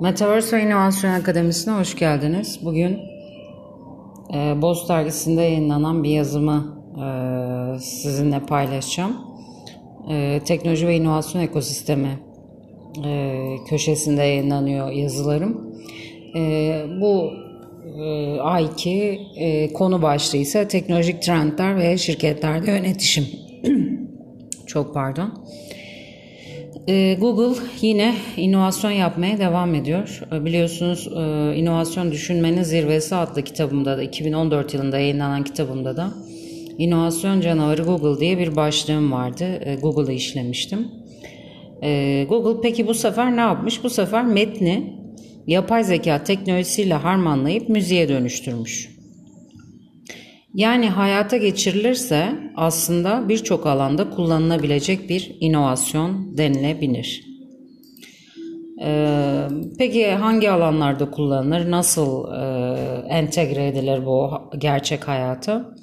Metaverse ve İnovasyon Akademisi'ne hoş geldiniz. Bugün e, Boz dergisinde yayınlanan bir yazımı e, sizinle paylaşacağım. E, Teknoloji ve İnovasyon Ekosistemi e, köşesinde yayınlanıyor yazılarım. E, bu e, ayki e, konu başlığı ise teknolojik trendler ve şirketlerde yönetişim. Çok pardon. Ee, Google yine inovasyon yapmaya devam ediyor. Ee, biliyorsunuz e, inovasyon düşünmenin zirvesi adlı kitabımda da 2014 yılında yayınlanan kitabımda da inovasyon canavarı Google diye bir başlığım vardı. Ee, Google'ı işlemiştim. Google peki bu sefer ne yapmış? Bu sefer metni yapay zeka teknolojisiyle harmanlayıp müziğe dönüştürmüş. Yani hayata geçirilirse aslında birçok alanda kullanılabilecek bir inovasyon denilebilir. Ee, peki hangi alanlarda kullanılır? Nasıl e, entegre edilir bu gerçek hayata?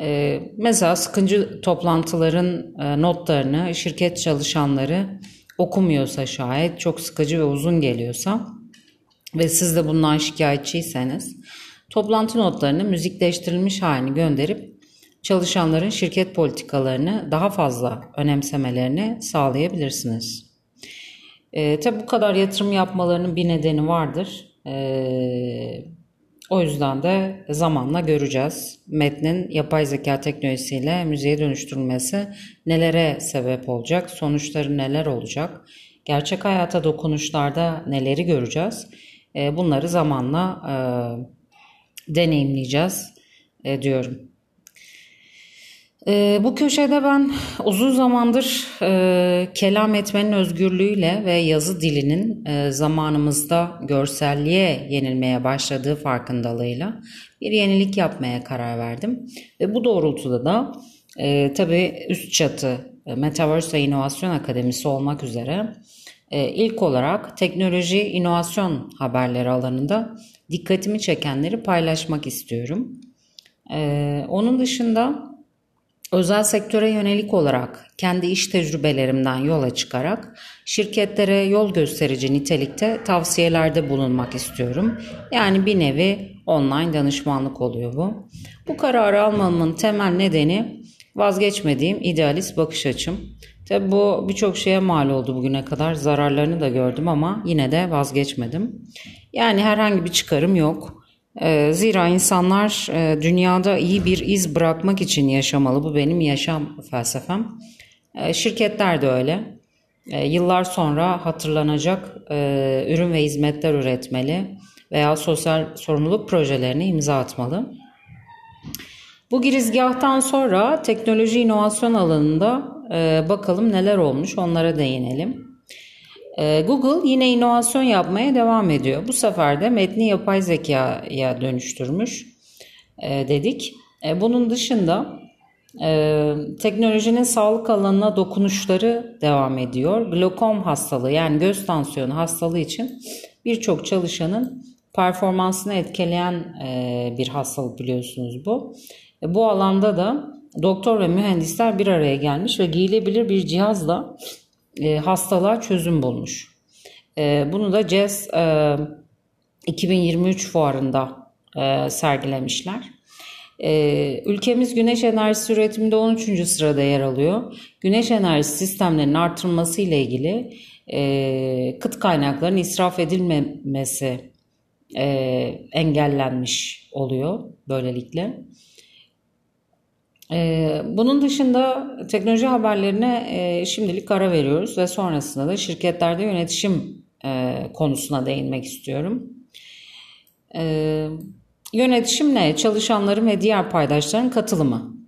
Ee, mesela sıkıcı toplantıların e, notlarını şirket çalışanları okumuyorsa şayet çok sıkıcı ve uzun geliyorsa ve siz de bundan şikayetçiyseniz toplantı notlarını müzikleştirilmiş halini gönderip çalışanların şirket politikalarını daha fazla önemsemelerini sağlayabilirsiniz. E, tabi bu kadar yatırım yapmalarının bir nedeni vardır. E, o yüzden de zamanla göreceğiz. Metnin yapay zeka teknolojisiyle müziğe dönüştürülmesi nelere sebep olacak, sonuçları neler olacak, gerçek hayata dokunuşlarda neleri göreceğiz. E, bunları zamanla e, deneyimleyeceğiz e, diyorum. E, bu köşede ben uzun zamandır e, kelam etmenin özgürlüğüyle ve yazı dilinin e, zamanımızda görselliğe yenilmeye başladığı farkındalığıyla bir yenilik yapmaya karar verdim. Ve bu doğrultuda da e, tabii üst çatı e, Metaverse ve İnovasyon Akademisi olmak üzere e, ilk olarak teknoloji inovasyon haberleri alanında dikkatimi çekenleri paylaşmak istiyorum. Ee, onun dışında özel sektöre yönelik olarak kendi iş tecrübelerimden yola çıkarak şirketlere yol gösterici nitelikte tavsiyelerde bulunmak istiyorum. Yani bir nevi online danışmanlık oluyor bu. Bu kararı almamın temel nedeni vazgeçmediğim idealist bakış açım. Tabi bu birçok şeye mal oldu bugüne kadar. Zararlarını da gördüm ama yine de vazgeçmedim. Yani herhangi bir çıkarım yok. Ee, zira insanlar e, dünyada iyi bir iz bırakmak için yaşamalı. Bu benim yaşam felsefem. Ee, şirketler de öyle. Ee, yıllar sonra hatırlanacak e, ürün ve hizmetler üretmeli veya sosyal sorumluluk projelerine imza atmalı. Bu girizgahtan sonra teknoloji inovasyon alanında e, bakalım neler olmuş onlara değinelim. Ee, Google yine inovasyon yapmaya devam ediyor. Bu sefer de metni yapay zekaya dönüştürmüş e, dedik. E, bunun dışında e, teknolojinin sağlık alanına dokunuşları devam ediyor. Glokom hastalığı yani göz tansiyonu hastalığı için birçok çalışanın performansını etkileyen bir hastalık biliyorsunuz bu. Bu alanda da doktor ve mühendisler bir araya gelmiş ve giyilebilir bir cihazla e, hastalığa çözüm bulmuş. E, bunu da CES e, 2023 fuarında e, sergilemişler. E, ülkemiz güneş enerjisi üretiminde 13. sırada yer alıyor. Güneş enerjisi sistemlerinin artırılması ile ilgili e, kıt kaynakların israf edilmemesi e, engellenmiş oluyor böylelikle. Ee, bunun dışında teknoloji haberlerine e, şimdilik ara veriyoruz ve sonrasında da şirketlerde yönetişim e, konusuna değinmek istiyorum. Ee, yönetişim ne? Çalışanların ve diğer paydaşların katılımı.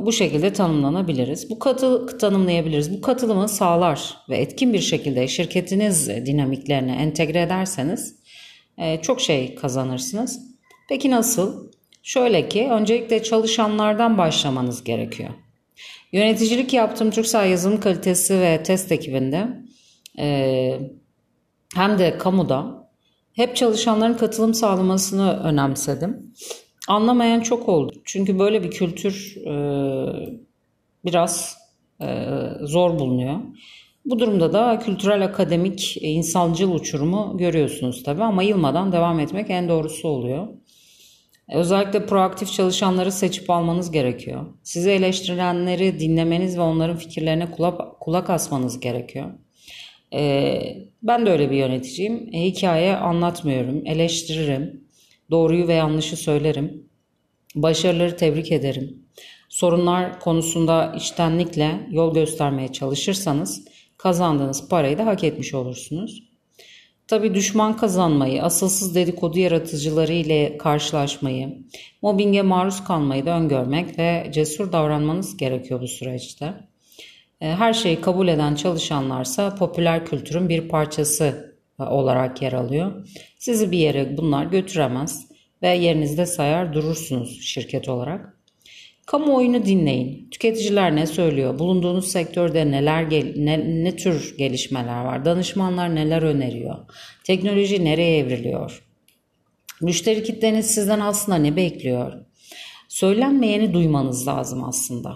Bu şekilde tanımlanabiliriz. Bu katı tanımlayabiliriz. Bu katılımı sağlar ve etkin bir şekilde şirketiniz dinamiklerine entegre ederseniz e, çok şey kazanırsınız. Peki nasıl? Şöyle ki öncelikle çalışanlardan başlamanız gerekiyor. Yöneticilik yaptığım Türksel yazılım kalitesi ve test ekibinde e, hem de kamuda hep çalışanların katılım sağlamasını önemsedim. Anlamayan çok oldu. Çünkü böyle bir kültür e, biraz e, zor bulunuyor. Bu durumda da kültürel akademik insancıl uçurumu görüyorsunuz tabii ama yılmadan devam etmek en doğrusu oluyor. E, özellikle proaktif çalışanları seçip almanız gerekiyor. Sizi eleştirilenleri dinlemeniz ve onların fikirlerine kulak, kulak asmanız gerekiyor. Ee, ben de öyle bir yöneticiyim. E, hikaye anlatmıyorum, eleştiririm, doğruyu ve yanlışı söylerim, başarıları tebrik ederim. Sorunlar konusunda içtenlikle yol göstermeye çalışırsanız kazandığınız parayı da hak etmiş olursunuz. Tabii düşman kazanmayı, asılsız dedikodu yaratıcıları ile karşılaşmayı, mobbinge maruz kalmayı da öngörmek ve cesur davranmanız gerekiyor bu süreçte. E, her şeyi kabul eden çalışanlarsa popüler kültürün bir parçası olarak yer alıyor. Sizi bir yere bunlar götüremez ve yerinizde sayar durursunuz şirket olarak. Kamuoyunu dinleyin. Tüketiciler ne söylüyor? Bulunduğunuz sektörde neler ne, ne tür gelişmeler var? Danışmanlar neler öneriyor? Teknoloji nereye evriliyor? Müşteri kitleniz sizden aslında ne bekliyor? Söylenmeyeni duymanız lazım aslında.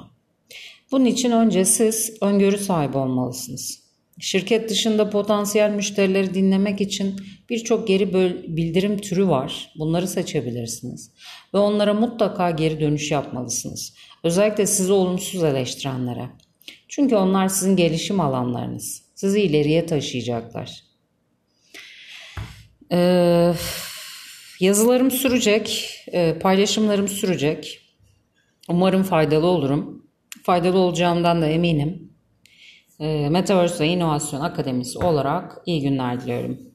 Bunun için önce siz öngörü sahibi olmalısınız. Şirket dışında potansiyel müşterileri dinlemek için birçok geri bildirim türü var. Bunları seçebilirsiniz. Ve onlara mutlaka geri dönüş yapmalısınız. Özellikle sizi olumsuz eleştirenlere. Çünkü onlar sizin gelişim alanlarınız. Sizi ileriye taşıyacaklar. Ee, yazılarım sürecek, e, paylaşımlarım sürecek. Umarım faydalı olurum. Faydalı olacağımdan da eminim. Ee, Metaverse ve İnovasyon Akademisi olarak iyi günler diliyorum.